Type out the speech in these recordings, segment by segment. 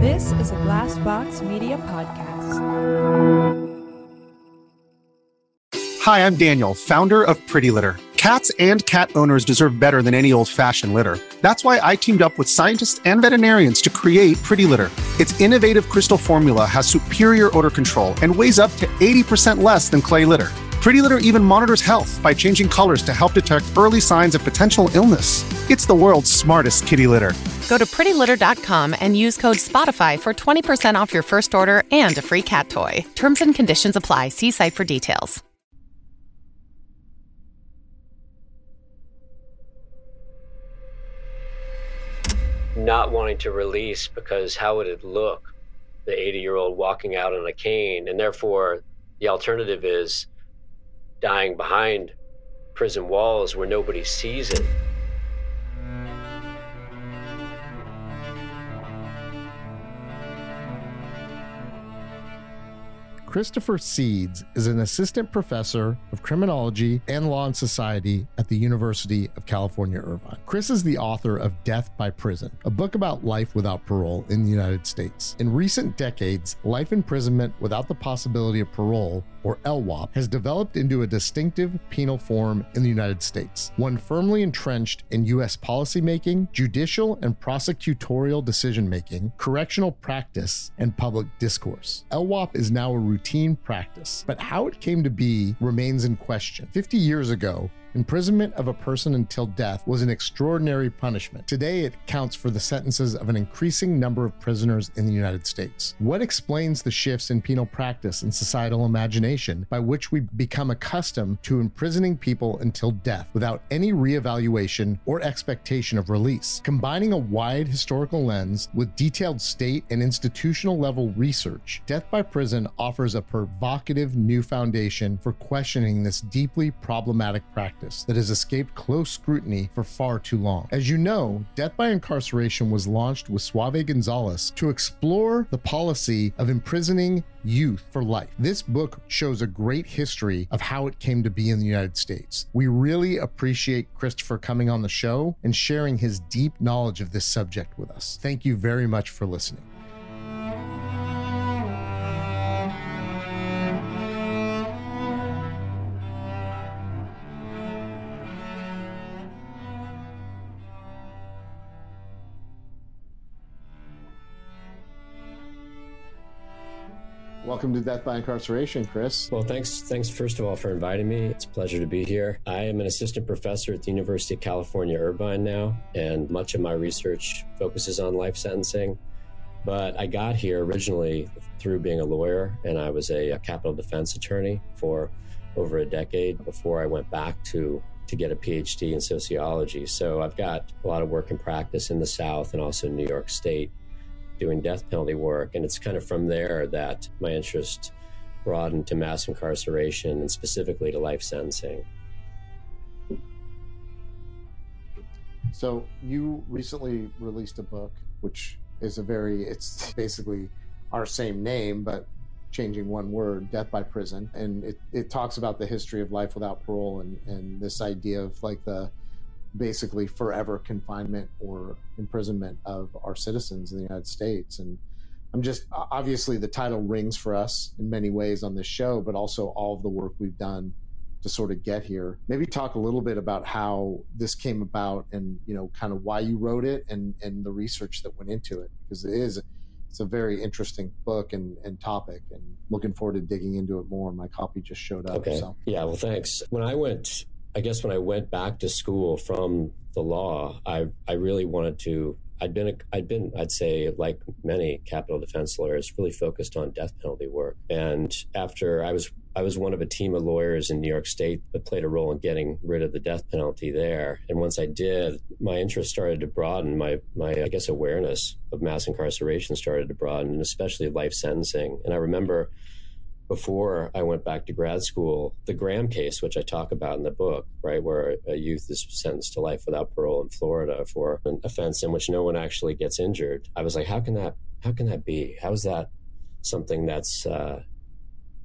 This is a Glassbox Media podcast. Hi, I'm Daniel, founder of Pretty Litter. Cats and cat owners deserve better than any old fashioned litter. That's why I teamed up with scientists and veterinarians to create Pretty Litter. Its innovative crystal formula has superior odor control and weighs up to 80% less than clay litter. Pretty Litter even monitors health by changing colors to help detect early signs of potential illness. It's the world's smartest kitty litter. Go to prettylitter.com and use code SPOTIFY for 20% off your first order and a free cat toy. Terms and conditions apply. See site for details. Not wanting to release because how would it look? The 80 year old walking out on a cane. And therefore, the alternative is dying behind prison walls where nobody sees it. Christopher Seeds is an assistant professor of criminology and law and society at the University of California, Irvine. Chris is the author of Death by Prison, a book about life without parole in the United States. In recent decades, life imprisonment without the possibility of parole or LWOP, has developed into a distinctive penal form in the United States, one firmly entrenched in U.S. policymaking, judicial and prosecutorial decision making, correctional practice, and public discourse. LWOP is now a routine practice, but how it came to be remains in question. 50 years ago, Imprisonment of a person until death was an extraordinary punishment. Today, it counts for the sentences of an increasing number of prisoners in the United States. What explains the shifts in penal practice and societal imagination by which we become accustomed to imprisoning people until death without any reevaluation or expectation of release? Combining a wide historical lens with detailed state and institutional level research, Death by Prison offers a provocative new foundation for questioning this deeply problematic practice practice that has escaped close scrutiny for far too long. As you know, Death by Incarceration was launched with Suave Gonzalez to explore the policy of imprisoning youth for life. This book shows a great history of how it came to be in the United States. We really appreciate Christopher coming on the show and sharing his deep knowledge of this subject with us. Thank you very much for listening. Welcome to Death by Incarceration, Chris. Well, thanks. Thanks first of all for inviting me. It's a pleasure to be here. I am an assistant professor at the University of California, Irvine now, and much of my research focuses on life sentencing. But I got here originally through being a lawyer, and I was a, a capital defense attorney for over a decade before I went back to to get a PhD in sociology. So I've got a lot of work and practice in the South and also New York State doing death penalty work. And it's kind of from there that my interest broadened to mass incarceration and specifically to life sentencing. So you recently released a book, which is a very, it's basically our same name, but changing one word, Death by Prison. And it, it talks about the history of life without parole and, and this idea of like the, basically forever confinement or imprisonment of our citizens in the United States. And I'm just obviously the title rings for us in many ways on this show, but also all of the work we've done to sort of get here. Maybe talk a little bit about how this came about and you know kind of why you wrote it and and the research that went into it because it is it's a very interesting book and, and topic and looking forward to digging into it more. My copy just showed up. Okay. So. Yeah. Well, thanks. When I went I guess when I went back to school from the law, I I really wanted to. I'd been a, I'd been I'd say like many capital defense lawyers, really focused on death penalty work. And after I was I was one of a team of lawyers in New York State that played a role in getting rid of the death penalty there. And once I did, my interest started to broaden. My my I guess awareness of mass incarceration started to broaden, and especially life sentencing. And I remember before I went back to grad school, the Graham case, which I talk about in the book, right, where a youth is sentenced to life without parole in Florida for an offense in which no one actually gets injured. I was like, how can that, how can that be? How is that something that's uh,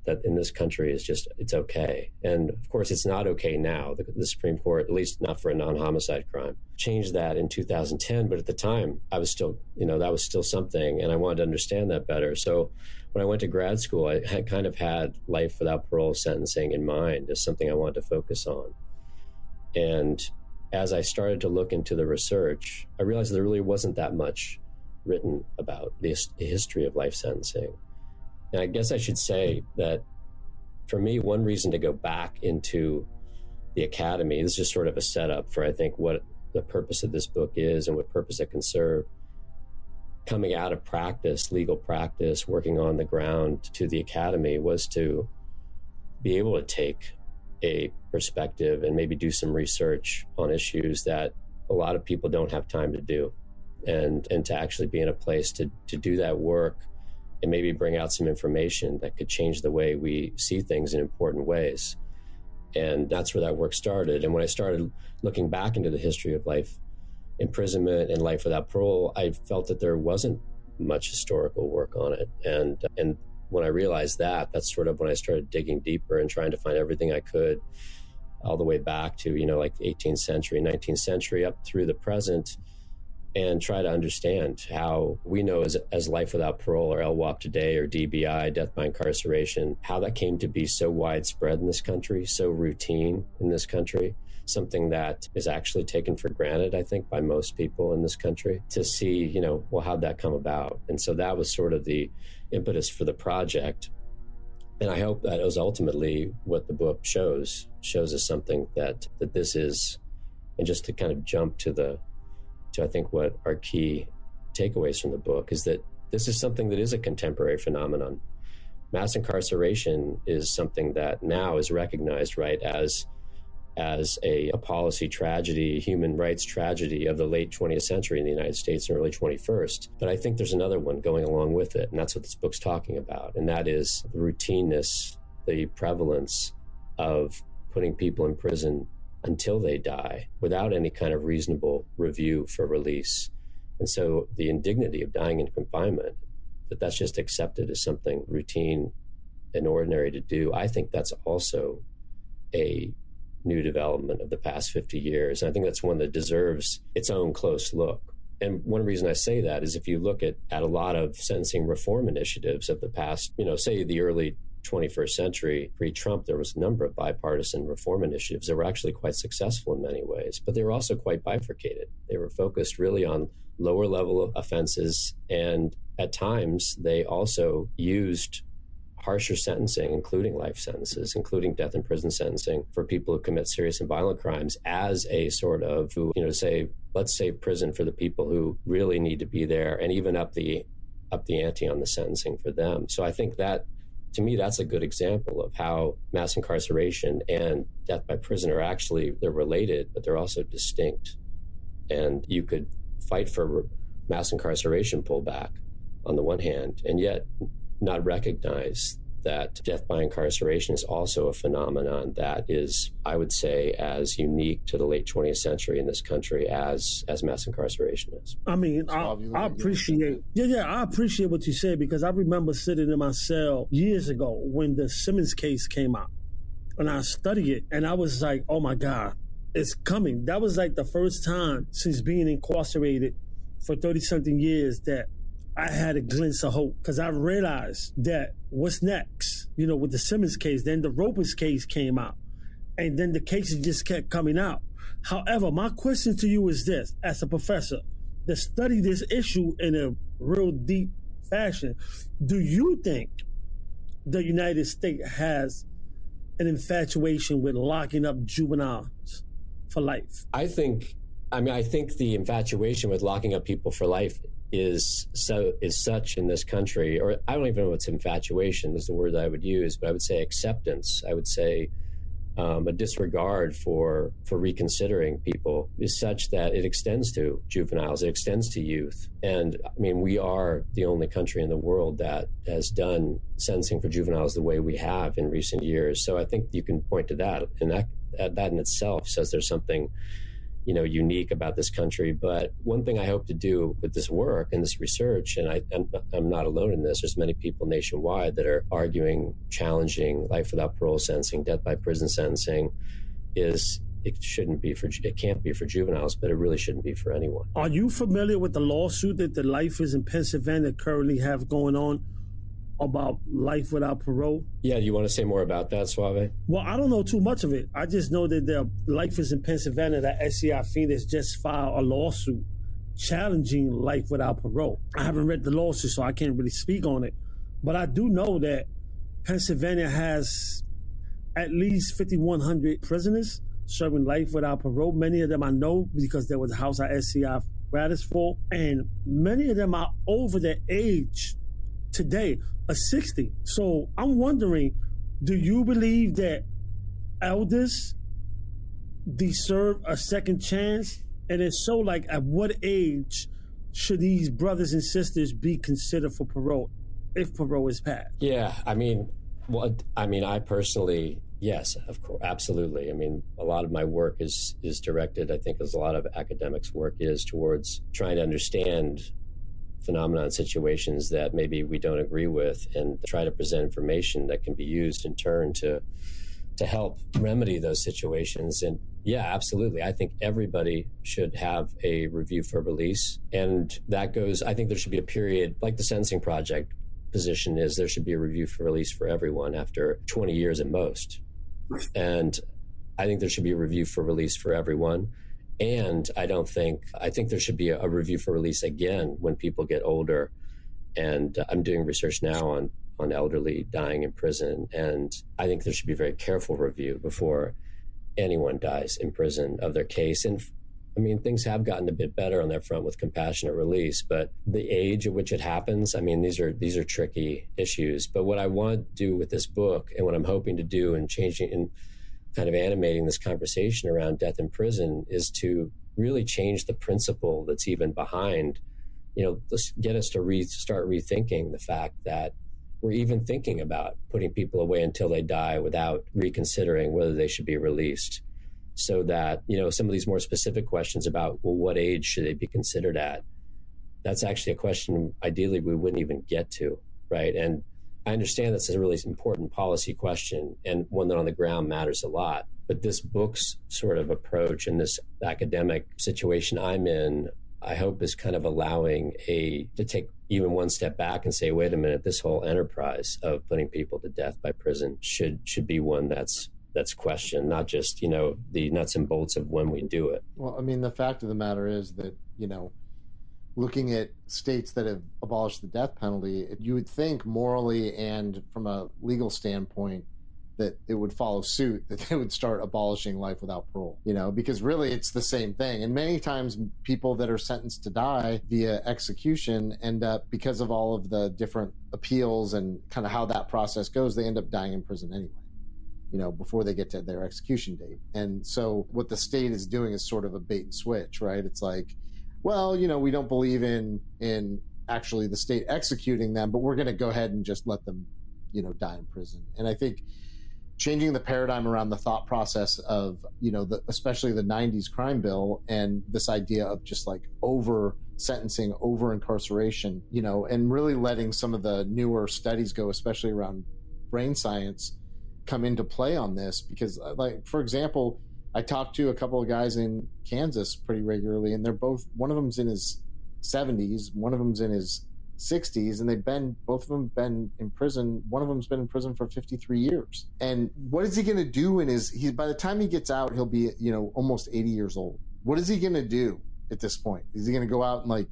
that in this country is just it's okay. And of course, it's not okay now. The, the, Supreme Court, at least not for a non-homicide crime, changed that in 2010. But at the time, I was still, you know, that was still something, and I wanted to understand that better. So when I went to grad school, I had kind of had life without parole sentencing in mind as something I wanted to focus on. And as I started to look into the research, I realized there really wasn't that much written about the history of life sentencing. And I guess I should say that for me, one reason to go back into the academy, this is just sort of a setup for, I think, what the purpose of this book is and what purpose it can serve. Coming out of practice, legal practice, working on the ground to the academy was to be able to take a perspective and maybe do some research on issues that a lot of people don't have time to do and and to actually be in a place to to do that work and maybe bring out some information that could change the way we see things in important ways. And that's where that work started. And when I started looking back into the history of life imprisonment and life without parole, I felt that there wasn't much historical work on it. And and when I realized that, that's sort of when I started digging deeper and trying to find everything I could all the way back to, you know, like 18th century, 19th century up through the present and try to understand how we know as, as life without parole or LWOP today or DBI, death by incarceration, how that came to be so widespread in this country, so routine in this country, something that is actually taken for granted, I think, by most people in this country to see, you know, well, how'd that come about? And so that was sort of the impetus for the project. And I hope that was ultimately what the book shows, shows us something that, that this is, and just to kind of jump to the to I think what our key takeaways from the book is that this is something that is a contemporary phenomenon. Mass incarceration is something that now is recognized, right, as as a, a, policy tragedy, a human rights tragedy of the late 20th century in the United States and early 21st. But I think there's another one going along with it, and that's what this book's talking about, and that is the routineness, the prevalence of putting people in prison until they die without any kind of reasonable review for release. And so the indignity of dying in confinement, that that's just accepted as something routine and ordinary to do, I think that's also a new development of the past 50 years. And I think that's one that deserves its own close look. And one reason I say that is if you look at, at a lot of sentencing reform initiatives of the past, you know, say the early 21st century, pre Trump, there was a number of bipartisan reform initiatives that were actually quite successful in many ways, but they were also quite bifurcated. They were focused really on lower level offenses, and at times they also used harsher sentencing, including life sentences, including death in prison sentencing for people who commit serious and violent crimes as a sort of, you know, say, let's save prison for the people who really need to be there and even up the up the ante on the sentencing for them. So I think that to me, that's a good example of how mass incarceration and death by prison are actually they're related, but they're also distinct. And you could fight for mass incarceration pullback on the one hand, and yet not recognize that death by incarceration is also a phenomenon that is, I would say, as unique to the late 20th century in this country as as mass incarceration is. I mean, I, I appreciate, yeah, yeah, I appreciate what you said because I remember sitting in my cell years ago when the Simmons case came out, and I studied it, and I was like, oh my god, it's coming. That was like the first time since being incarcerated for 30 something years that I had a glimpse of hope because I realized that what's next, you know, with the Simmons case, then the Ropers case came out, and then the cases just kept coming out. However, my question to you is this as a professor that study this issue in a real deep fashion, do you think the United States has an infatuation with locking up juveniles for life? I think I mean I think the infatuation with locking up people for life is so is such in this country, or I don't even know what's infatuation is the word that I would use, but I would say acceptance. I would say um, a disregard for for reconsidering people is such that it extends to juveniles, it extends to youth, and I mean we are the only country in the world that has done sentencing for juveniles the way we have in recent years. So I think you can point to that, and that that in itself says there's something you know unique about this country but one thing i hope to do with this work and this research and I, I'm, I'm not alone in this there's many people nationwide that are arguing challenging life without parole sentencing death by prison sentencing is it shouldn't be for it can't be for juveniles but it really shouldn't be for anyone. Are you familiar with the lawsuit that the lifers in pennsylvania currently have going on about life without parole. Yeah, you want to say more about that, Suave? Well, I don't know too much of it. I just know that the lifers in Pennsylvania, that SCI Phoenix just filed a lawsuit challenging life without parole. I haven't read the lawsuit, so I can't really speak on it. But I do know that Pennsylvania has at least 5,100 prisoners serving life without parole. Many of them I know because there was a house at SCI for, and many of them are over the age today, a 60. So I'm wondering, do you believe that elders deserve a second chance? And if so, like at what age should these brothers and sisters be considered for parole if parole is passed? Yeah, I mean, well, I mean, I personally, yes, of course, absolutely. I mean, a lot of my work is is directed. I think as a lot of academics' work is towards trying to understand phenomenon situations that maybe we don't agree with and try to present information that can be used in turn to to help remedy those situations. And yeah absolutely. I think everybody should have a review for release. And that goes i think there should be a period like the sentencing project position is there should be a review for release for everyone after 20 years at most. And i think there should be a review for release for everyone and I don't think, I think there should be a, review for release again when people get older. And uh, I'm doing research now on, on elderly dying in prison. And I think there should be very careful review before anyone dies in prison of their case. And I mean, things have gotten a bit better on that front with compassionate release, but the age at which it happens, I mean, these are these are tricky issues. But what I want to do with this book, and what I'm hoping to do and changing in kind of animating this conversation around death in prison is to really change the principle that's even behind, you know, let's get us to re- start rethinking the fact that we're even thinking about putting people away until they die without reconsidering whether they should be released. So that, you know, some of these more specific questions about, well, what age should they be considered at? That's actually a question ideally we wouldn't even get to, right? And I understand that's a really important policy question and one that on the ground matters a lot. But this book's sort of approach and this academic situation I'm in, I hope is kind of allowing a to take even one step back and say, wait a minute, this whole enterprise of putting people to death by prison should should be one that's that's questioned, not just, you know, the nuts and bolts of when we do it. Well, I mean, the fact of the matter is that, you know, looking at states that have abolished the death penalty, you would think morally and from a legal standpoint that it would follow suit, that they would start abolishing life without parole, you know, because really it's the same thing. And many times people that are sentenced to die via execution end up, because of all of the different appeals and kind of how that process goes, they end up dying in prison anyway you know, before they get to their execution date. And so what the state is doing is sort of a bait and switch, right? It's like, well, you know, we don't believe in in actually the state executing them, but we're going to go ahead and just let them, you know, die in prison. And I think changing the paradigm around the thought process of, you know, the, especially the 90s crime bill and this idea of just like over sentencing, over incarceration, you know, and really letting some of the newer studies go, especially around brain science, come into play on this because uh, like for example I talked to a couple of guys in Kansas pretty regularly, and they're both one of them's in his 70s, one of them's in his 60s, and they've been both of them been in prison. One of them's been in prison for 53 years. And what is he going to do in his? He by the time he gets out, he'll be you know almost 80 years old. What is he going to do at this point? Is he going to go out and like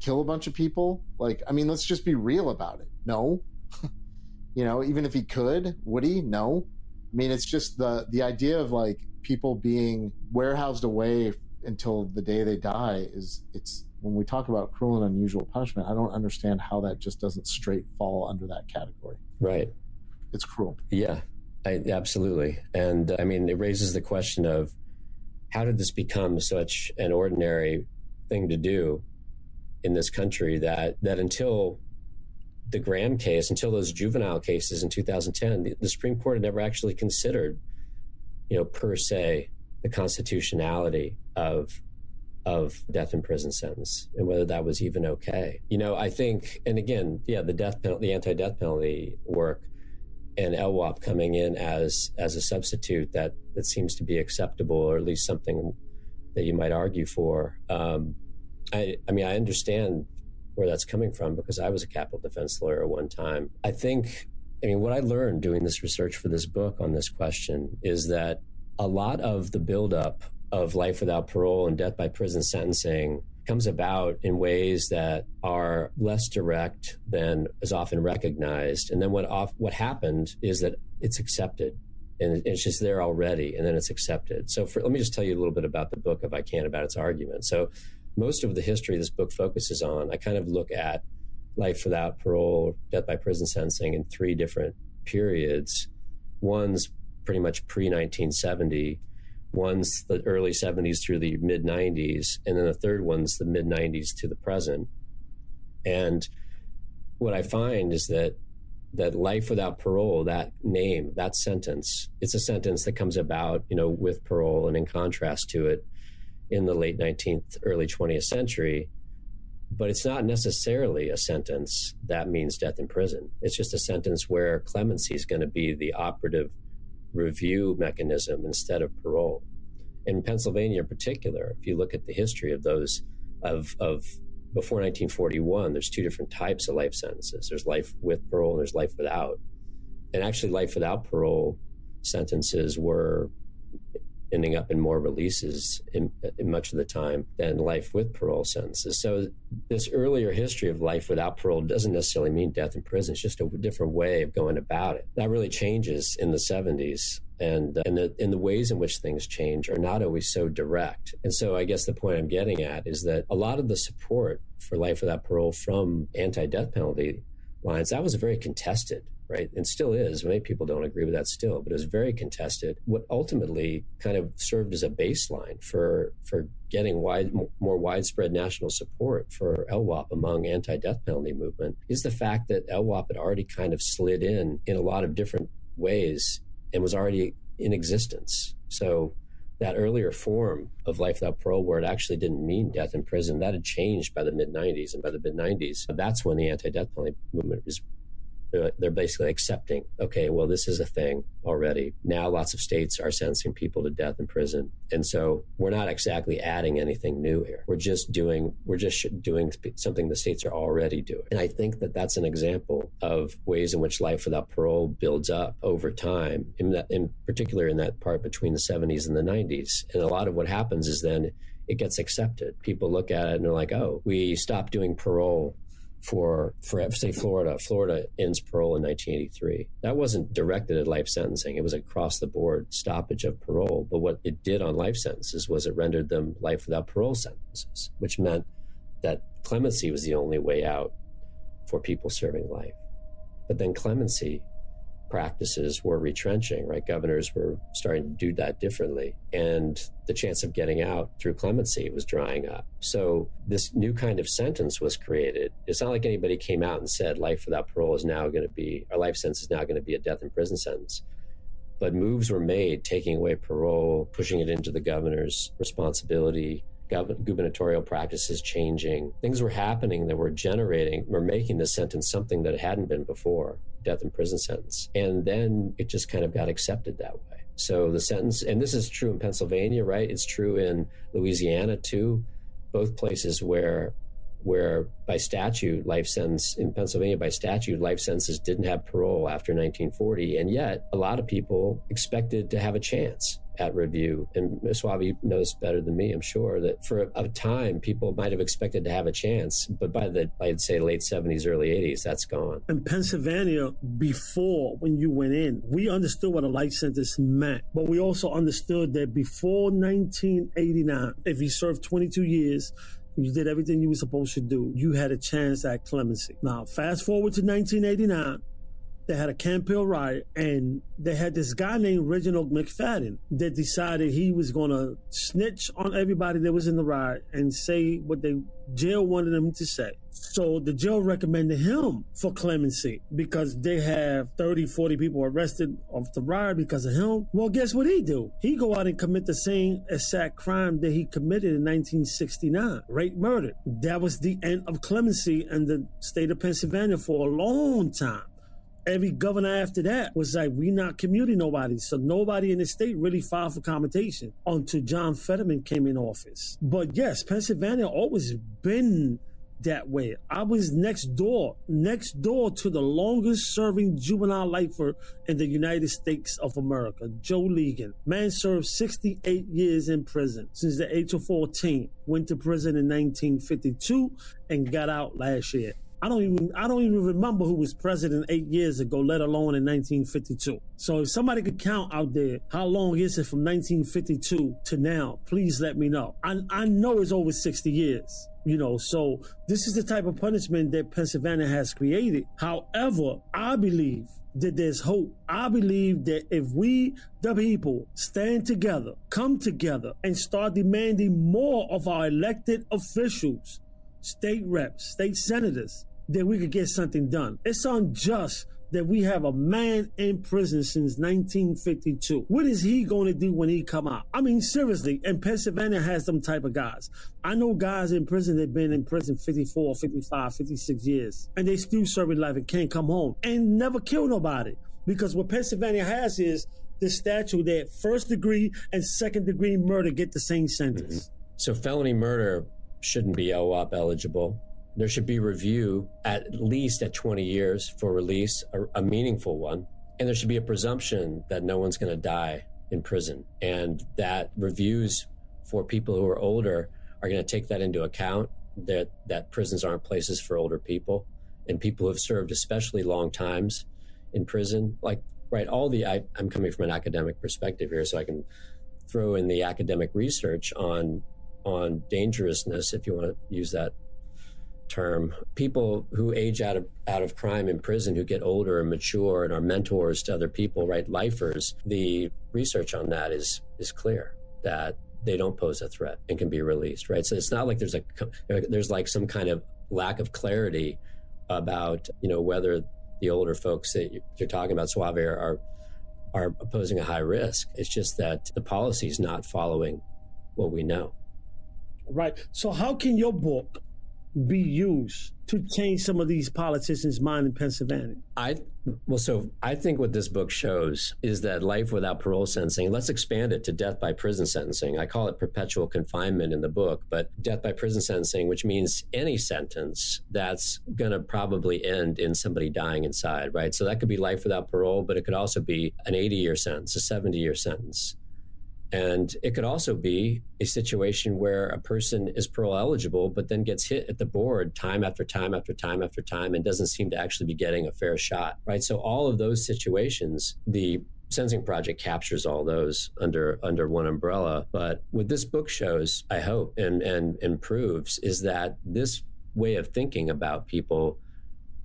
kill a bunch of people? Like, I mean, let's just be real about it. No. you know, even if he could, would he? No. I mean, it's just the the idea of like people being warehoused away until the day they die is it's when we talk about cruel and unusual punishment i don't understand how that just doesn't straight fall under that category. Right. It's cruel. Yeah I, absolutely. And i mean it raises the question of how did this become such an ordinary thing to do in this country that that until the Graham case, until those juvenile cases in 2010, the, the Supreme Court had never actually considered you know, per se, the constitutionality of of death in prison sentence and whether that was even okay. You know, I think, and again, yeah, the death penalty, the anti-death penalty work, and LWOP coming in as as a substitute that that seems to be acceptable, or at least something that you might argue for. Um, I, I mean, I understand where that's coming from because I was a capital defense lawyer at one time. I think, I mean, what I learned doing this research for this book on this question is that a lot of the buildup of life without parole and death by prison sentencing comes about in ways that are less direct than is often recognized. And then what off, what happened is that it's accepted and it's just there already and then it's accepted. So for, let me just tell you a little bit about the book if I can about its argument. So most of the history this book focuses on, I kind of look at life without parole, death by prison sentencing in three different periods. One's pretty much pre 1970, one's the early 70s through the mid 90s, and then the third one's the mid 90s to the present. And what I find is that that life without parole, that name, that sentence, it's a sentence that comes about, you know, with parole, and in contrast to it, in the late 19th, early 20th century. But it's not necessarily a sentence that means death in prison. It's just a sentence where clemency is going to be the operative review mechanism instead of parole. In Pennsylvania, in particular, if you look at the history of those of, of before 1941, there's two different types of life sentences. There's life with parole and there's life without. And actually, life without parole sentences were ending up in more releases in, in, much of the time than life with parole sentences. So this earlier history of life without parole doesn't necessarily mean death in prison. It's just a different way of going about it. That really changes in the 70s. And, uh, and, the, and the ways in which things change are not always so direct. And so I guess the point I'm getting at is that a lot of the support for life without parole from anti-death penalty lines, that was very contested right? And still is. Many people don't agree with that still, but it was very contested. What ultimately kind of served as a baseline for for getting wide, more widespread national support for LWOP among anti-death penalty movement is the fact that LWOP had already kind of slid in in a lot of different ways and was already in existence. So that earlier form of life without parole, where it actually didn't mean death in prison, that had changed by the mid 90s. And by the mid 90s, that's when the anti death penalty movement was they're, basically accepting, okay, well, this is a thing already. Now, lots of states are sentencing people to death in prison. And so we're not exactly adding anything new here. We're just doing, we're just doing something the states are already doing. And I think that that's an example of ways in which life without parole builds up over time, in, that, in particular in that part between the 70s and the 90s. And a lot of what happens is then it gets accepted. People look at it and they're like, oh, we stopped doing parole for for say Florida. Florida ends parole in 1983. That wasn't directed at life sentencing. It was across the board stoppage of parole. But what it did on life sentences was it rendered them life without parole sentences, which meant that clemency was the only way out for people serving life. But then clemency practices were retrenching, right? Governors were starting to do that differently. And the chance of getting out through clemency was drying up. So this new kind of sentence was created. It's not like anybody came out and said life without parole is now going to be, our life sentence is now going to be a death in prison sentence. But moves were made taking away parole, pushing it into the governor's responsibility, gubernatorial practices changing. Things were happening that were generating, were making the sentence something that it hadn't been before death and prison sentence. And then it just kind of got accepted that way. So the sentence, and this is true in Pennsylvania, right? It's true in Louisiana too, both places where where by statute life sentence in Pennsylvania by statute life sentences didn't have parole after 1940 and yet a lot of people expected to have a chance at review. And Suave knows better than me, I'm sure, that for a time people might have expected to have a chance, but by the I'd say late 70s, early 80s, that's gone. In Pennsylvania, before when you went in, we understood what a life sentence meant, but we also understood that before 1989, if you served 22 years, you did everything you were supposed to do. You had a chance at clemency. Now, fast forward to 1989 They had a Camp Hill riot, and they had this guy named Reginald McFadden that decided he was going to snitch on everybody that was in the riot and say what the jail wanted him to say. So the jail recommended him for clemency because they have 30, 40 people arrested off the riot because of him. Well, guess what he do? He go out and commit the same exact crime that he committed in 1969, rape murder. That was the end of clemency in the state of Pennsylvania for a long time every governor after that was like, we not commuting nobody. So nobody in the state really filed for commutation until John Fetterman came in office. But yes, Pennsylvania always been that way. I was next door, next door to the longest serving juvenile lifer in the United States of America, Joe Ligon. Man served 68 years in prison since the age of 14, went to prison in 1952 and got out last year. I don't even I don't even remember who was president eight years ago, let alone in 1952. So if somebody could count out there, how long is it from 1952 to now? Please let me know. I I know it's over 60 years. You know, so this is the type of punishment that Pennsylvania has created. However, I believe that there's hope. I believe that if we, the people, stand together, come together, and start demanding more of our elected officials, state reps, state senators, that we could get something done. It's unjust that we have a man in prison since 1952. What is he going to do when he come out? I mean, seriously, and Pennsylvania has them type of guys. I know guys in prison that been in prison 54, 55, 56 years, and they still serving life and can't come home and never kill nobody. Because what Pennsylvania has is the statute that first degree and second degree murder get the same sentence. Mm-hmm. So felony murder shouldn't be LWOP eligible. There should be review at least at 20 years for release, a, a meaningful one. And there should be a presumption that no one's going to die in prison and that reviews for people who are older are going to take that into account that that prisons aren't places for older people and people who have served especially long times in prison like right all the I, i'm coming from an academic perspective here so i can throw in the academic research on on dangerousness, if you want to use that term. People who age out of out of crime in prison, who get older and mature and are mentors to other people, right? Lifers. The research on that is is clear that they don't pose a threat and can be released, right? So it's not like there's a there's like some kind of lack of clarity about you know whether the older folks that you're talking about, Suave, are are posing a high risk. It's just that the policy is not following what we know. Right. So how can your book be used to change some of these politicians' mind in Pennsylvania? I well, so I think what this book shows is that life without parole sentencing. Let's expand it to death by prison sentencing. I call it perpetual confinement in the book, but death by prison sentencing, which means any sentence that's going to probably end in somebody dying inside, right? So that could be life without parole, but it could also be an 80 year sentence, a 70 year sentence. And it could also be a situation where a person is parole eligible, but then gets hit at the board time after time after time after time and doesn't seem to actually be getting a fair shot, right? So all of those situations, the Sentencing Project captures all those under under one umbrella. But what this book shows, I hope, and and improves is that this way of thinking about people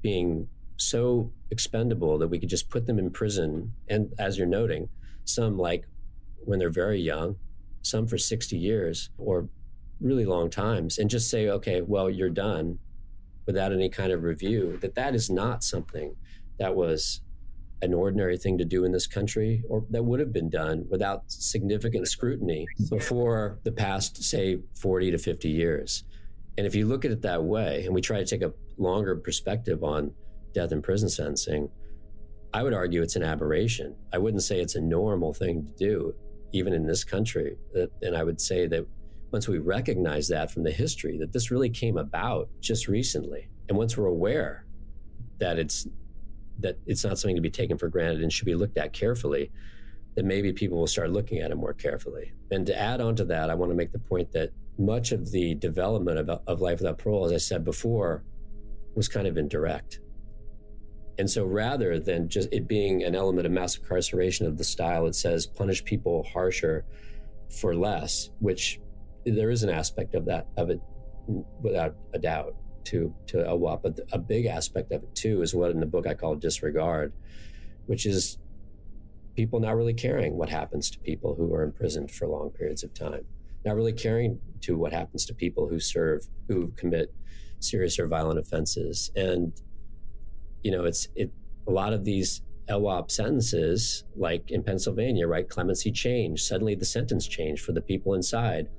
being so expendable that we could just put them in prison, and as you're noting, some like when they're very young, some for 60 years or really long times, and just say, okay, well, you're done without any kind of review, that that is not something that was an ordinary thing to do in this country or that would have been done without significant scrutiny before the past, say, 40 to 50 years. And if you look at it that way, and we try to take a longer perspective on death and prison sentencing, I would argue it's an aberration. I wouldn't say it's a normal thing to do even in this country. And I would say that once we recognize that from the history, that this really came about just recently, and once we're aware that it's that it's not something to be taken for granted and should be looked at carefully, then maybe people will start looking at it more carefully. And to add on to that, I want to make the point that much of the development of, of life without parole, as I said before, was kind of indirect. And so rather than just it being an element of mass incarceration of the style, it says punish people harsher for less, which there is an aspect of that of it without a doubt. to to LWOP. But a big aspect of it too is what in the book I call disregard, which is people not really caring what happens to people who are imprisoned for long periods of time, not really caring to what happens to people who serve who commit serious or violent offenses, and you know it's it a lot of these LWOP sentences, like in Pennsylvania, right? Clemency changed. Suddenly the sentence changed for the people inside.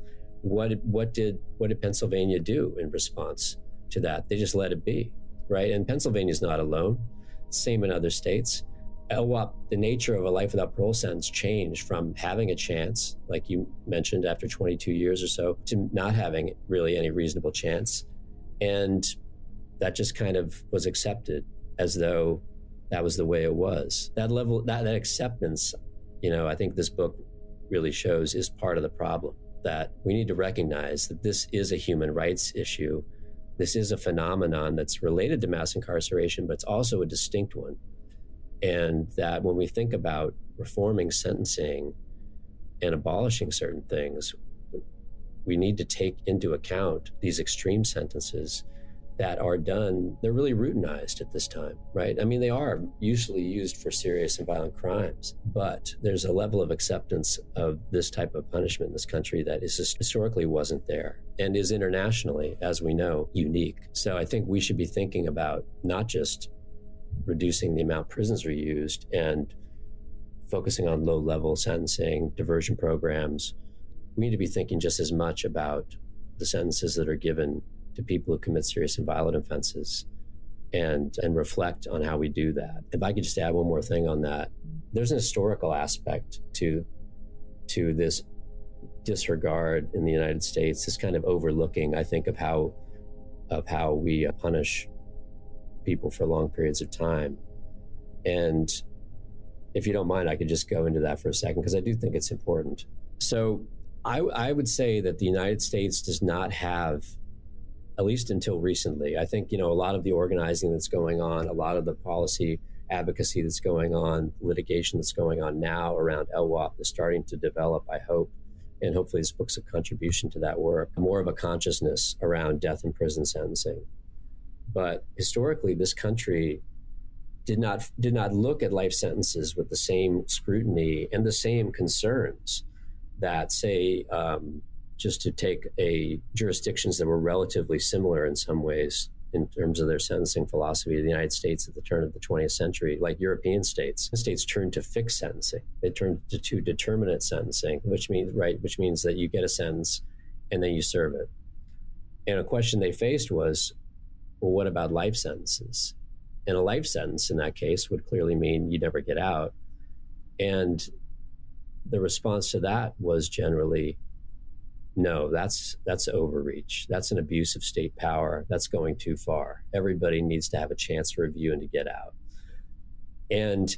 What what did what did Pennsylvania do in response to that? They just let it be, right? And Pennsylvania is not alone. Same in other states. LWOP, the nature of a life without parole sentence changed from having a chance, like you mentioned, after 22 years or so, to not having really any reasonable chance. And that just kind of was accepted as though that was the way it was. That level, that, that acceptance, you know, I think this book really shows is part of the problem that we need to recognize that this is a human rights issue. This is a phenomenon that's related to mass incarceration, but it's also a distinct one. And that when we think about reforming sentencing and abolishing certain things, we need to take into account these extreme sentences that are done, they're really routinized at this time, right? I mean, they are usually used for serious and violent crimes, but there's a level of acceptance of this type of punishment in this country that is historically wasn't there and is internationally, as we know, unique. So I think we should be thinking about not just reducing the amount prisons are used and focusing on low level sentencing, diversion programs. We need to be thinking just as much about the sentences that are given to people who commit serious and violent offenses and and reflect on how we do that. If I could just add one more thing on that, there's an historical aspect to to this disregard in the United States, this kind of overlooking, I think, of how of how we punish people for long periods of time. And if you don't mind, I could just go into that for a second because I do think it's important. So I, I would say that the United States does not have at least until recently. I think, you know, a lot of the organizing that's going on, a lot of the policy advocacy that's going on, litigation that's going on now around LWOP is starting to develop, I hope. And hopefully, this book's a contribution to that work, more of a consciousness around death and prison sentencing. But historically, this country did not did not look at life sentences with the same scrutiny and the same concerns that, say, um, just to take a jurisdictions that were relatively similar in some ways in terms of their sentencing philosophy the United States at the turn of the 20th century, like European states. States turned to fixed sentencing. They turned to, to determinate sentencing, which means right, which means that you get a sentence and then you serve it. And a question they faced was, well, what about life sentences? And a life sentence in that case would clearly mean you never get out. And the response to that was generally no that's that's overreach. That's an abuse of state power. That's going too far. Everybody needs to have a chance to review and to get out. And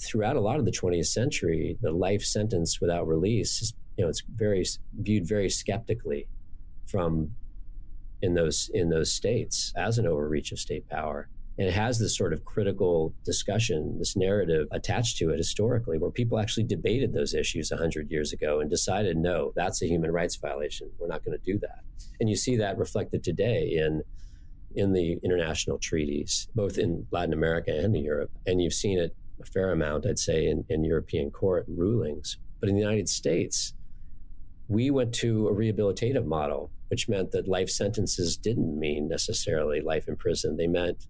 throughout a lot of the 20th century the life sentence without release is you know it's very viewed very skeptically from in those in those states as an overreach of state power and it has this sort of critical discussion, this narrative attached to it historically, where people actually debated those issues 100 years ago and decided, no, that's a human rights violation. We're not going to do that. And you see that reflected today in, in the international treaties, both in Latin America and in Europe. And you've seen it a fair amount, I'd say, in, in European court rulings. But in the United States, we went to a rehabilitative model, which meant that life sentences didn't mean necessarily life in prison. They meant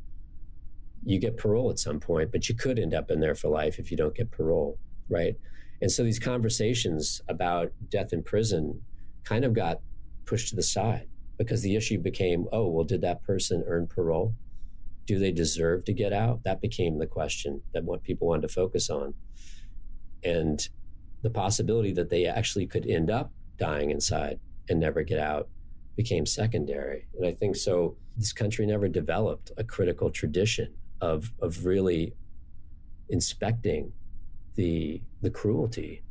you get parole at some point, but you could end up in there for life if you don't get parole, right? And so these conversations about death in prison kind of got pushed to the side because the issue became, oh, well, did that person earn parole? Do they deserve to get out? That became the question that what people wanted to focus on. And the possibility that they actually could end up dying inside and never get out became secondary. And I think so this country never developed a critical tradition of of really inspecting the the cruelty,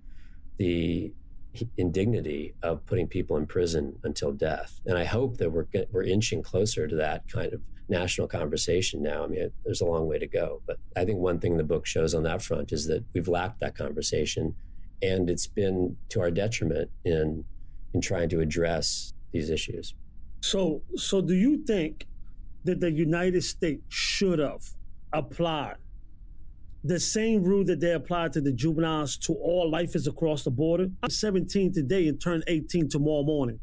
the indignity of putting people in prison until death. And I hope that we're we're inching closer to that kind of national conversation now. I mean, there's a long way to go, but I think one thing the book shows on that front is that we've lacked that conversation, and it's been to our detriment in in trying to address these issues. So, so do you think that the United States should have applied the same rule that they applied to the juveniles to all lifers across the border? I'm 17 today and turn 18 tomorrow morning.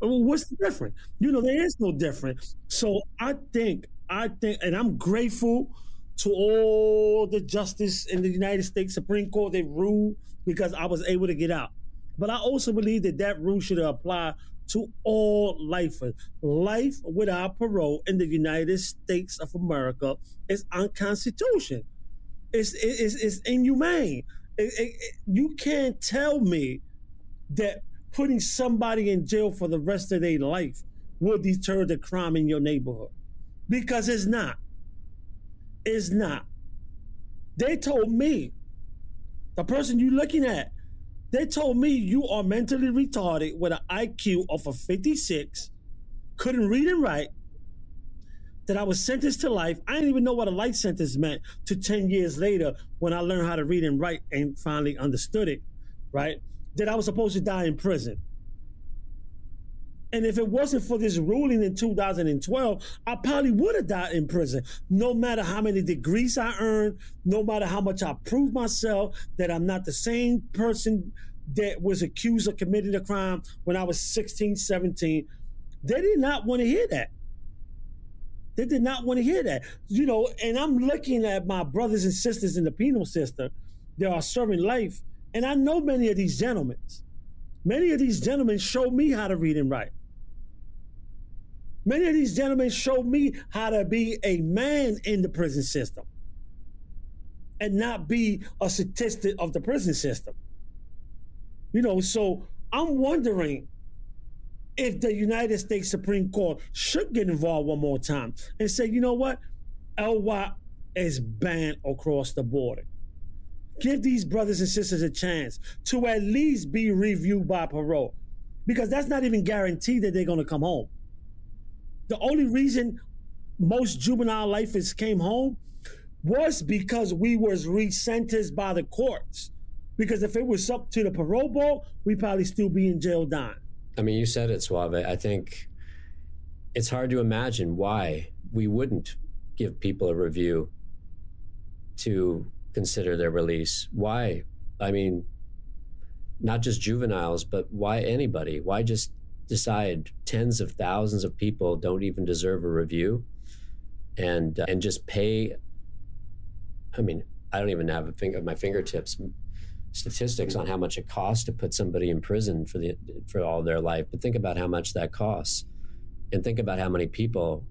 What's the difference? You know, there is no difference. So I think, I think, and I'm grateful to all the justice in the United States Supreme Court that ruled because I was able to get out. But I also believe that that rule should apply to all lifers. Life without parole in the United States of America is unconstitutional. It's, it's, it's inhumane. It, it, it, you can't tell me that putting somebody in jail for the rest of their life will deter the crime in your neighborhood because it's not. It's not. They told me, the person you're looking at, they told me you are mentally retarded with an IQ of a 56, couldn't read and write, that I was sentenced to life. I didn't even know what a life sentence meant to 10 years later when I learned how to read and write and finally understood it, right? That I was supposed to die in prison. And if it wasn't for this ruling in 2012, I probably would have died in prison. No matter how many degrees I earned, no matter how much I proved myself that I'm not the same person that was accused of committing a crime when I was 16, 17. They did not want to hear that. They did not want to hear that. You know, and I'm looking at my brothers and sisters in the penal system that are serving life, and I know many of these gentlemen. Many of these gentlemen showed me how to read and write. Many of these gentlemen showed me how to be a man in the prison system and not be a statistic of the prison system. You know, so I'm wondering if the United States Supreme Court should get involved one more time and say, you know what? LWOP is banned across the border. Give these brothers and sisters a chance to at least be reviewed by parole because that's not even guaranteed that they're going to come home. The only reason most juvenile lifers came home was because we was resentenced by the courts. Because if it was up to the parole board, we probably still be in jail dying. I mean, you said it, Suave. I think it's hard to imagine why we wouldn't give people a review to consider their release. Why? I mean, not just juveniles, but why anybody? Why just decide tens of thousands of people don't even deserve a review and uh, and just pay i mean i don't even have a finger my fingertips statistics on how much it costs to put somebody in prison for the for all their life but think about how much that costs. And think about how many people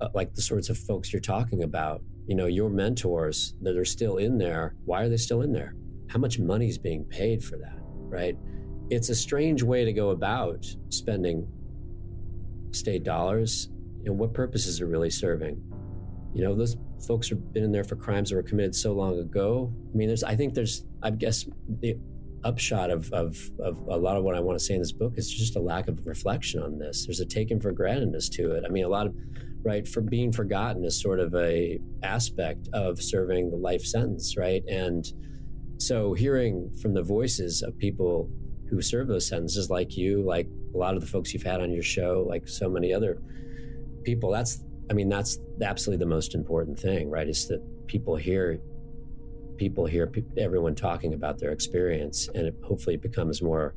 uh, like the sorts of folks you're talking about. You know your mentors that are still in there why are they still in there? How much money is being paid for that right it's a strange way to go about spending state dollars and what purpose is it really serving? You know those folks have been in there for crimes that were committed so long ago i mean there's i think there's i guess the upshot of, of, of a lot of what i want to say in this book is just a lack of reflection on this. There's a taken for grantedness to it. I mean a lot of right for being forgotten is sort of a aspect of serving the life sentence right? And so hearing from the voices of people who serve those sentences, like you, like a lot of the folks you've had on your show, like so many other people. That's, I mean, that's absolutely the most important thing, right? Is that people hear, people hear everyone talking about their experience, and it hopefully becomes more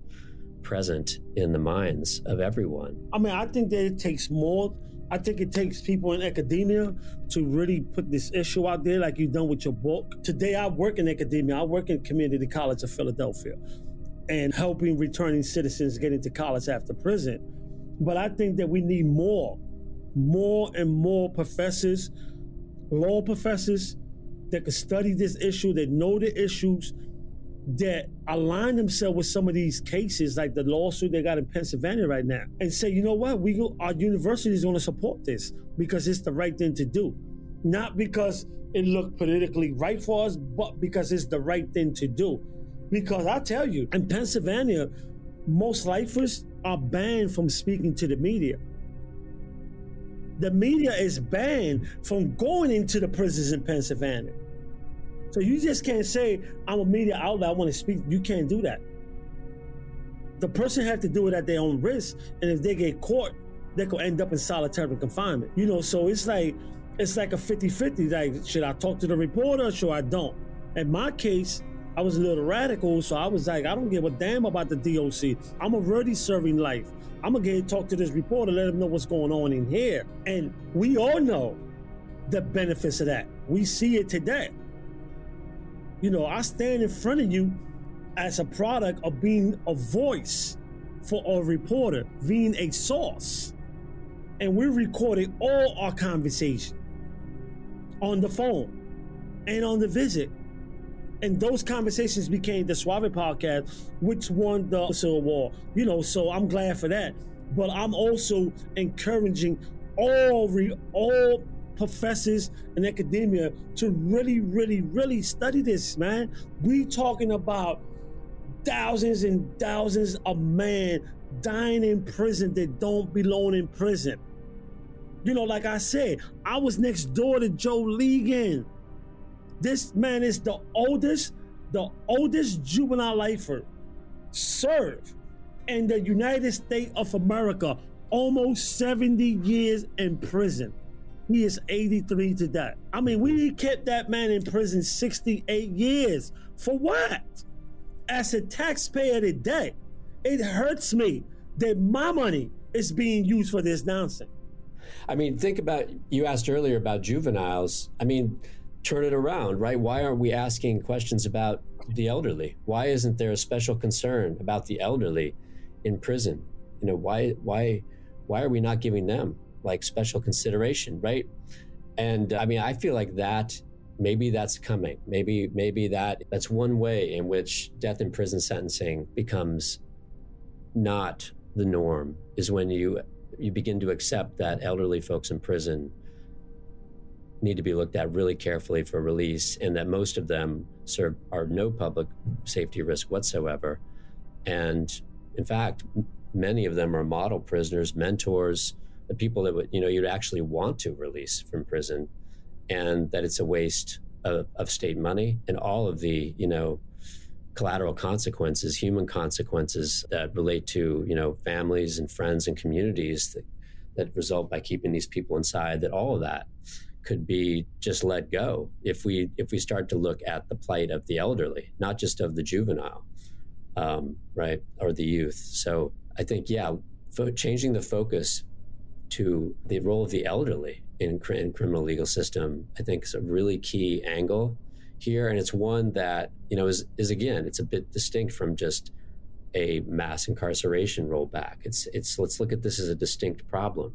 present in the minds of everyone. I mean, I think that it takes more. I think it takes people in academia to really put this issue out there, like you've done with your book. Today, I work in academia. I work in Community College of Philadelphia and helping returning citizens get into college after prison. But I think that we need more, more and more professors, law professors that can study this issue, that know the issues, that align themselves with some of these cases, like the lawsuit they got in Pennsylvania right now, and say, you know what, we go, our university is going to support this because it's the right thing to do, not because it looked politically right for us, but because it's the right thing to do. Because I tell you, in Pennsylvania, most lifers are banned from speaking to the media. The media is banned from going into the prisons in Pennsylvania. So you just can't say, I'm a media outlet, I want to speak. You can't do that. The person have to do it at their own risk, and if they get caught, they could end up in solitary confinement. You know, so it's like it's like a 50-50. Like, should I talk to the reporter or should I don't? In my case, I was a little radical, so I was like, I don't give a damn about the DOC. I'm already serving life. I'm gonna get talk to this reporter, let him know what's going on in here. And we all know the benefits of that. We see it today. You know, I stand in front of you as a product of being a voice for a reporter, being a source. And we recorded all our conversation on the phone and on the visit. And those conversations became the Suave podcast, which won the Civil War. You know, so I'm glad for that. But I'm also encouraging all re- all professors in academia to really, really, really study this, man. We talking about thousands and thousands of men dying in prison that don't belong in prison. You know, like I said, I was next door to Joe Ligon. This man is the oldest, the oldest juvenile lifer served in the United States of America, almost 70 years in prison. He is 83 to today. I mean, we kept that man in prison 68 years. For what? As a taxpayer today, it hurts me that my money is being used for this nonsense. I mean, think about you asked earlier about juveniles. I mean, turn it around, right? Why aren't we asking questions about the elderly? Why isn't there a special concern about the elderly in prison? You know, why why why are we not giving them like special consideration, right? And I mean, I feel like that maybe that's coming. Maybe maybe that that's one way in which death in prison sentencing becomes not the norm is when you you begin to accept that elderly folks in prison need to be looked at really carefully for release and that most of them serve are no public safety risk whatsoever and in fact many of them are model prisoners mentors the people that would you know you'd actually want to release from prison and that it's a waste of, of state money and all of the you know collateral consequences, human consequences that relate to you know families and friends and communities that that result by keeping these people inside. That all of that could be just let go if we if we start to look at the plight of the elderly, not just of the juvenile, um, right, or the youth. So I think yeah, fo- changing the focus to the role of the elderly in, in criminal legal system, I think is a really key angle here, and it's one that you know is is again it's a bit distinct from just a mass incarceration rollback. It's it's let's look at this as a distinct problem.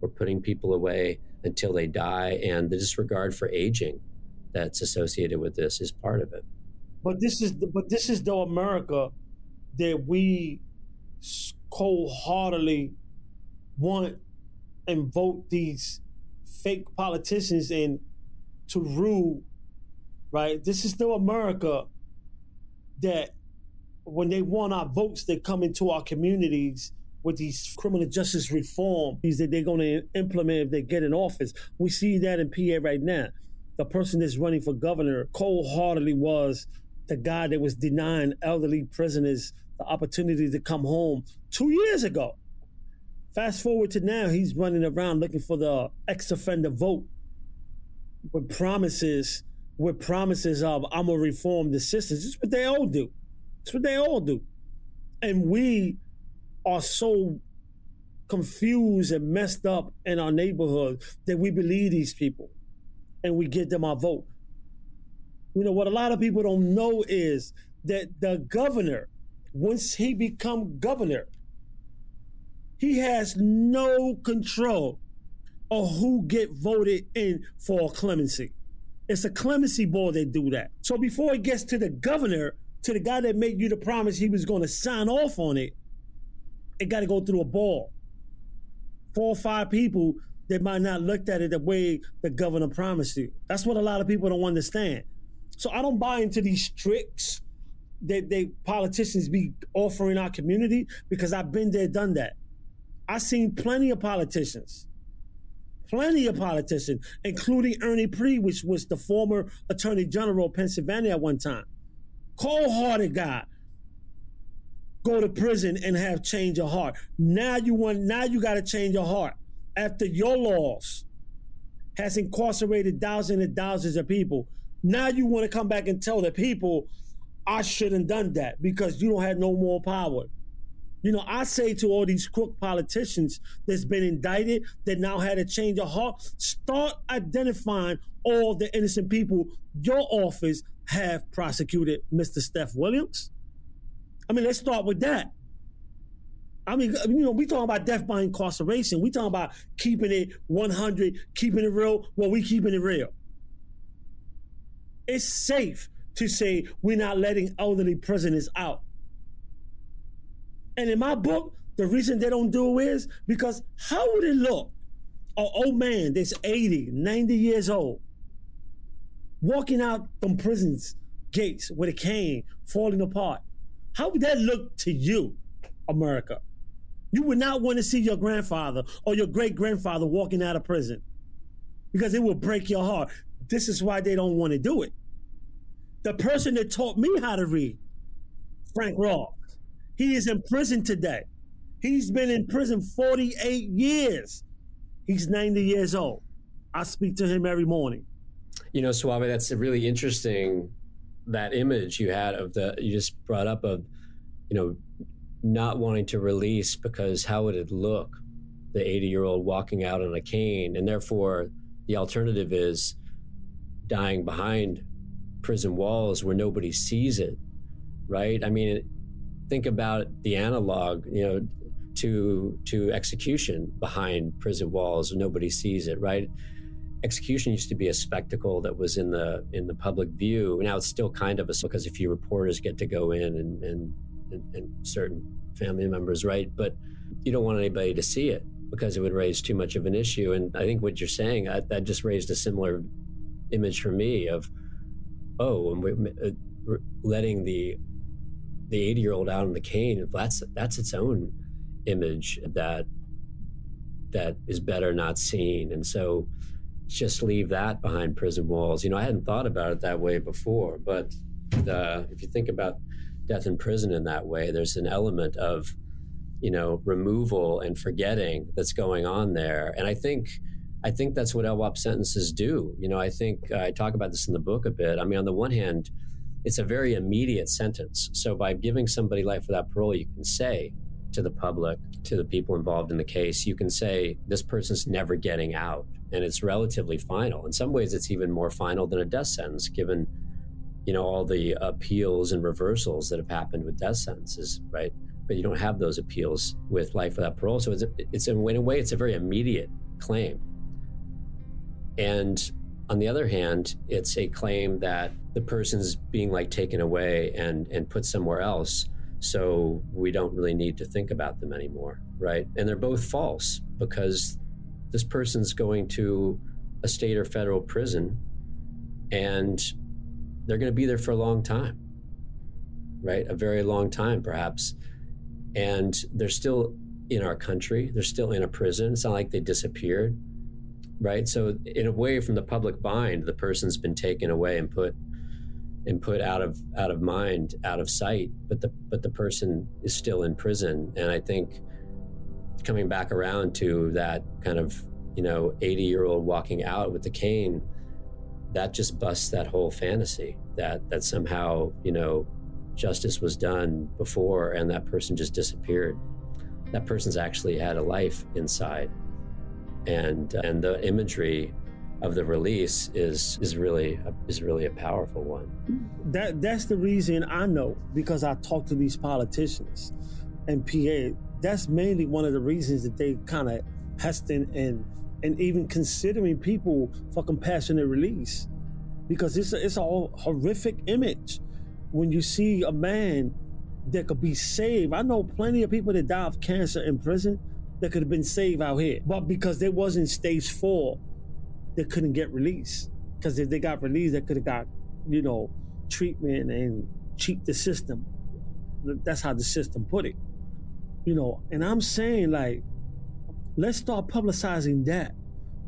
We're putting people away until they die, and the disregard for aging that's associated with this is part of it. But this is the, but this is the America that we cold-heartedly want and vote these fake politicians in to rule right? This is still America that when they want our votes, they come into our communities with these criminal justice reform that they're going to implement if they get in office. We see that in PA right now. The person that's running for governor cold-heartedly was the guy that was denying elderly prisoners the opportunity to come home two years ago. Fast forward to now, he's running around looking for the ex-offender vote with promises with promises of I'm gonna reform the system. It's what they all do. It's what they all do. And we are so confused and messed up in our neighborhood that we believe these people and we give them our vote. You know what a lot of people don't know is that the governor, once he become governor, he has no control of who get voted in for clemency. It's a clemency board that do that. So before it gets to the governor, to the guy that made you the promise he was going to sign off on it, it got to go through a ball. Four or five people that might not looked at it the way the governor promised you. That's what a lot of people don't understand. So I don't buy into these tricks that they politicians be offering our community because I've been there, done that. I've seen plenty of politicians plenty of politicians, including Ernie Preate, which was the former Attorney General of Pennsylvania at one time. Cold hearted guy. Go to prison and have change of heart. Now you want now you got to change your heart after your laws has incarcerated thousands and thousands of people. Now you want to come back and tell the people I shouldn't done that because you don't have no more power. You know, I say to all these crook politicians that's been indicted that now had a change of heart, start identifying all the innocent people your office have prosecuted Mr. Seth Williams. I mean, let's start with that. I mean, you know, we talking about death by incarceration. We talking about keeping it 100, keeping it real. Well, we keeping it real. It's safe to say we're not letting elderly prisoners out. And in my book, the reason they don't do it is because how would it look? An old man that's 80, 90 years old, walking out from prison's gates with a cane, falling apart. How would that look to you, America? You would not want to see your grandfather or your great grandfather walking out of prison because it will break your heart. This is why they don't want to do it. The person that taught me how to read, Frank Ross, he is in prison today. He's been in prison 48 years. He's 90 years old. I speak to him every morning. You know, Suave, that's a really interesting. That image you had of the, you just brought up of, you know, not wanting to release because how would it look? The 80 year old walking out on a cane. And therefore, the alternative is dying behind prison walls where nobody sees it, right? I mean, think about the analog, you know, to to execution behind prison walls nobody sees it right execution used to be a spectacle that was in the in the public view. Now it's still kind of a because a few reporters get to go in and and, and, and certain family members right but you don't want anybody to see it because it would raise too much of an issue. And i think what you're saying I, that just raised a similar image for me of oh and we're uh, letting the the 80 year old out on the cane that's that's its own image that that is better not seen. And so just leave that behind prison walls. You know i hadn't thought about it that way before but if you think about death in prison in that way there's an element of you know removal and forgetting that's going on there. And i think i think that's what LWOP sentences do. You know i think uh, i talk about this in the book a bit. I mean on the one hand it's a very immediate sentence. So by giving somebody life without parole, you can say to the public, to the people involved in the case, you can say this person's never getting out, and it's relatively final. In some ways, it's even more final than a death sentence, given you know all the appeals and reversals that have happened with death sentences, right? But you don't have those appeals with life without parole, so it's it's in a way it's a very immediate claim, and on the other hand, it's a claim that the person's being like taken away and and put somewhere else, so we don't really need to think about them anymore, right? And they're both false because this person's going to a state or federal prison and they're going to be there for a long time. Right? A very long time perhaps. And they're still in our country. They're still in a prison. It's not like they disappeared right? So in a way, from the public mind, the person's been taken away and put and put out of out of mind, out of sight. But the but the person is still in prison, and I think coming back around to that kind of you know 80 year old walking out with the cane that just busts that whole fantasy that that somehow you know justice was done before and that person just disappeared that person's actually had a life inside and uh, and the imagery of the release is is really is really a powerful one. That that's the reason I know because I talk to these politicians and PA. That's mainly one of the reasons that they kind of hesitant and and even considering people for compassionate release because it's a, it's a horrific image when you see a man that could be saved. I know plenty of people that die of cancer in prison that could have been saved out here. But because they wasn't stage four, they couldn't get released. Because if they got released, they could have got, you know, treatment and cheat the system. That's how the system put it. You know, and I'm saying like, let's start publicizing that.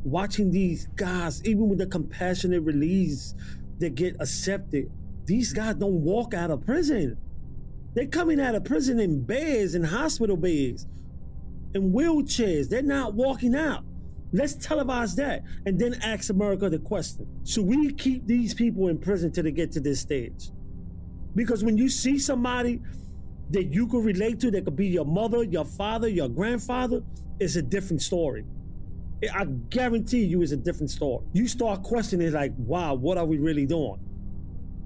Watching these guys, even with the compassionate release that get accepted, these guys don't walk out of prison. They're coming out of prison in beds, in hospital beds, in wheelchairs. They're not walking out. Let's televise that and then ask America the question Should we keep these people in prison till they get to this stage? Because when you see somebody that you could relate to, that could be your mother, your father, your grandfather, it's a different story. I guarantee you it's a different story. You start questioning, like, wow, what are we really doing?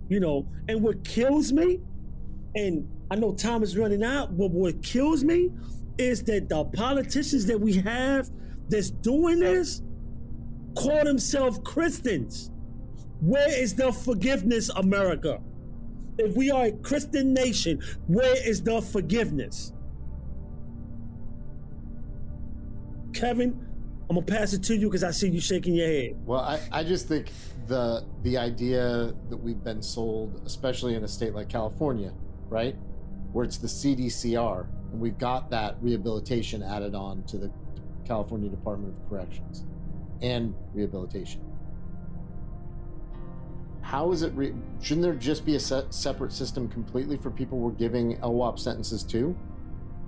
You know, and what kills me, and I know time is running out, but what kills me is that the politicians that we have that's doing this call themselves Christians. Where is the forgiveness, America? If we are a Christian nation, where is the forgiveness? Kevin, I'm gonna pass it to you because I see you shaking your head. Well, I, I just think the the idea that we've been sold, especially in a state like California, right, where it's the CDCR, and we've got that rehabilitation added on to the California Department of Corrections and rehabilitation. How is it? Re- shouldn't there just be a se- separate system completely for people we're giving LWOP sentences to?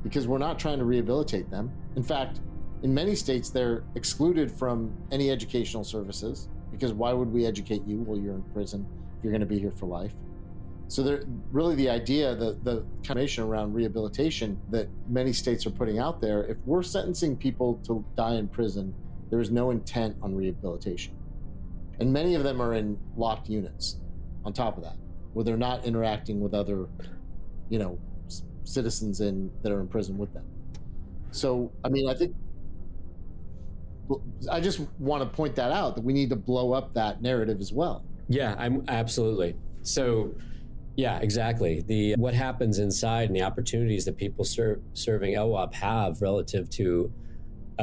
Because we're not trying to rehabilitate them. In fact, in many states, they're excluded from any educational services because why would we educate you while you're in prison if you're going to be here for life? So there, really, the idea, the the combination around rehabilitation that many states are putting out there, if we're sentencing people to die in prison, there is no intent on rehabilitation, and many of them are in locked units. On top of that, where they're not interacting with other, you know, citizens in that are in prison with them. So, I mean, I think I just want to point that out that we need to blow up that narrative as well. Yeah, I'm absolutely. So yeah, exactly. The what happens inside and the opportunities that people ser- serving LWOP have relative to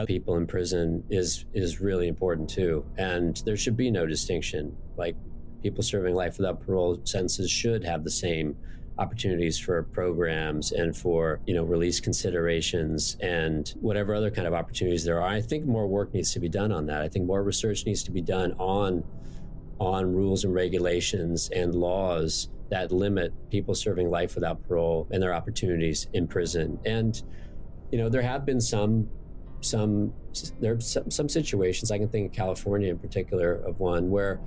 people in prison is is really important too. And there should be no distinction. Like people serving life without parole sentences should have the same opportunities for programs and for you know release considerations and whatever other kind of opportunities there are. I think more work needs to be done on that. I think more research needs to be done on on rules and regulations and laws that limit people serving life without parole and their opportunities in prison. And you know, there have been some some there are some, some situations I can think of California in particular of one where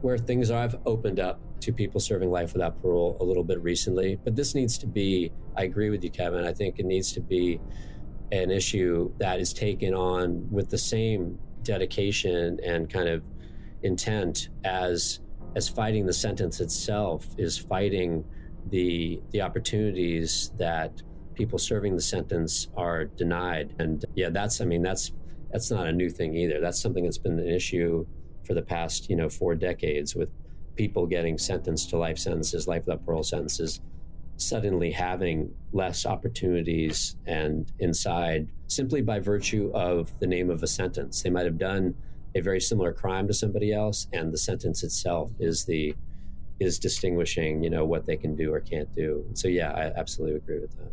where things are have opened up to people serving life without parole a little bit recently. But this needs to be, I agree with you, Kevin. I think it needs to be an issue that is taken on with the same dedication and kind of intent as as fighting the sentence itself is fighting the the opportunities that people serving the sentence are denied and yeah that's i mean that's that's not a new thing either that's something that's been an issue for the past you know four decades with people getting sentenced to life sentences life without parole sentences suddenly having less opportunities and inside simply by virtue of the name of a sentence they might have done a very similar crime to somebody else, and the sentence itself is the is distinguishing, you know, what they can do or can't do. So yeah, I absolutely agree with that.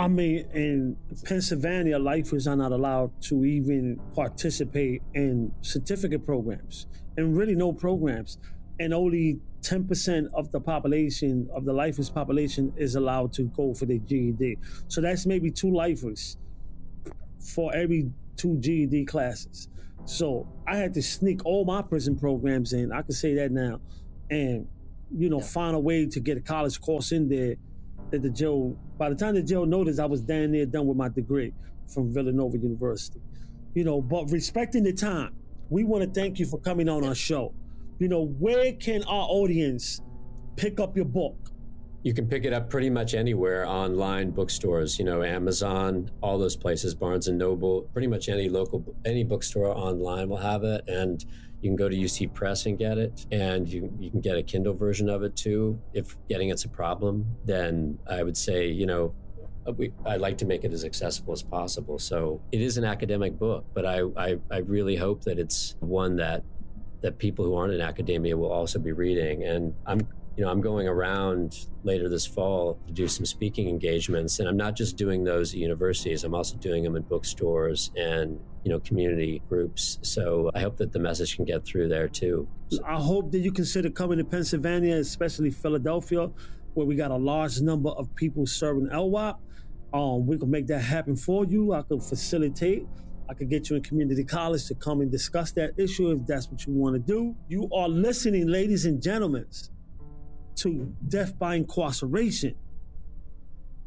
I mean, in Pennsylvania, lifers are not allowed to even participate in certificate programs, and really no programs. And only 10% of the population, of the lifers population, is allowed to go for the GED. So that's maybe two lifers for every two GED classes. So I had to sneak all my prison programs in. I can say that now, and you know, yeah. find a way to get a college course in there. That the jail, by the time the jail noticed, I was down there done with my degree from Villanova University. You know, but respecting the time, we want to thank you for coming on our show. You know, where can our audience pick up your book? you can pick it up pretty much anywhere online bookstores you know amazon all those places barnes and noble pretty much any local any bookstore online will have it and you can go to uc press and get it and you, you can get a kindle version of it too if getting it's a problem then i would say you know uh, we, I like to make it as accessible as possible. So it is an academic book, but I, I, I really hope that it's one that that people who aren't in academia will also be reading. And I'm you know, I'm going around later this fall to do some speaking engagements, and I'm not just doing those at universities. I'm also doing them in bookstores and you know community groups. So I hope that the message can get through there too. I hope that you consider coming to Pennsylvania, especially Philadelphia, where we got a large number of people serving LWOP. Um, we can make that happen for you. I could facilitate. I could get you in community college to come and discuss that issue if that's what you want to do. You are listening, ladies and gentlemen, to death by incarceration.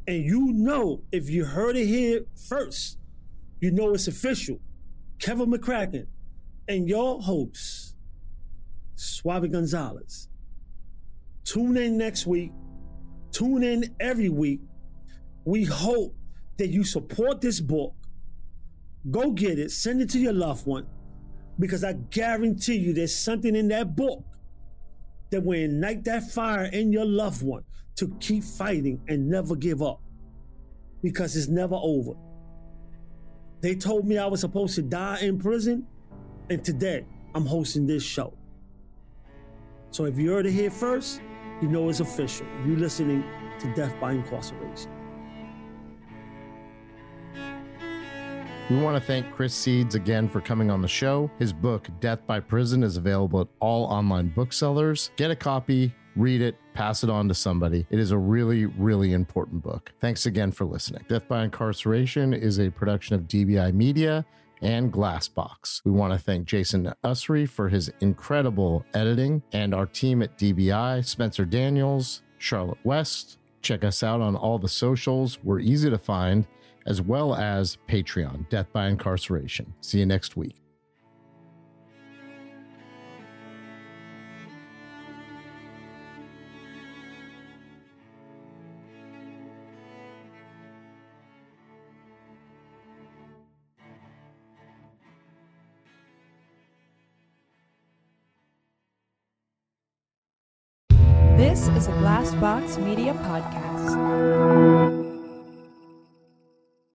And you know, if you heard it here first, you know it's official. Kevin McCracken and your host, Suave Gonzalez. Tune in next week. Tune in every week. We hope that you support this book. Go get it, send it to your loved one, because I guarantee you there's something in that book that will ignite that fire in your loved one to keep fighting and never give up because it's never over. They told me I was supposed to die in prison, and today I'm hosting this show. So if you heard it here first, you know it's official. You're listening to Death by Incarceration. We want to thank Chris Seeds again for coming on the show. His book, Death by Prison, is available at all online booksellers. Get a copy, read it, pass it on to somebody. It is a really, really important book. Thanks again for listening. Death by Incarceration is a production of DBI Media and Glassbox. We want to thank Jason Usry for his incredible editing and our team at DBI, Spencer Daniels, Charlotte West. Check us out on all the socials. We're easy to find as well as Patreon, Death by Incarceration. See you next week. Glassbox Media podcast.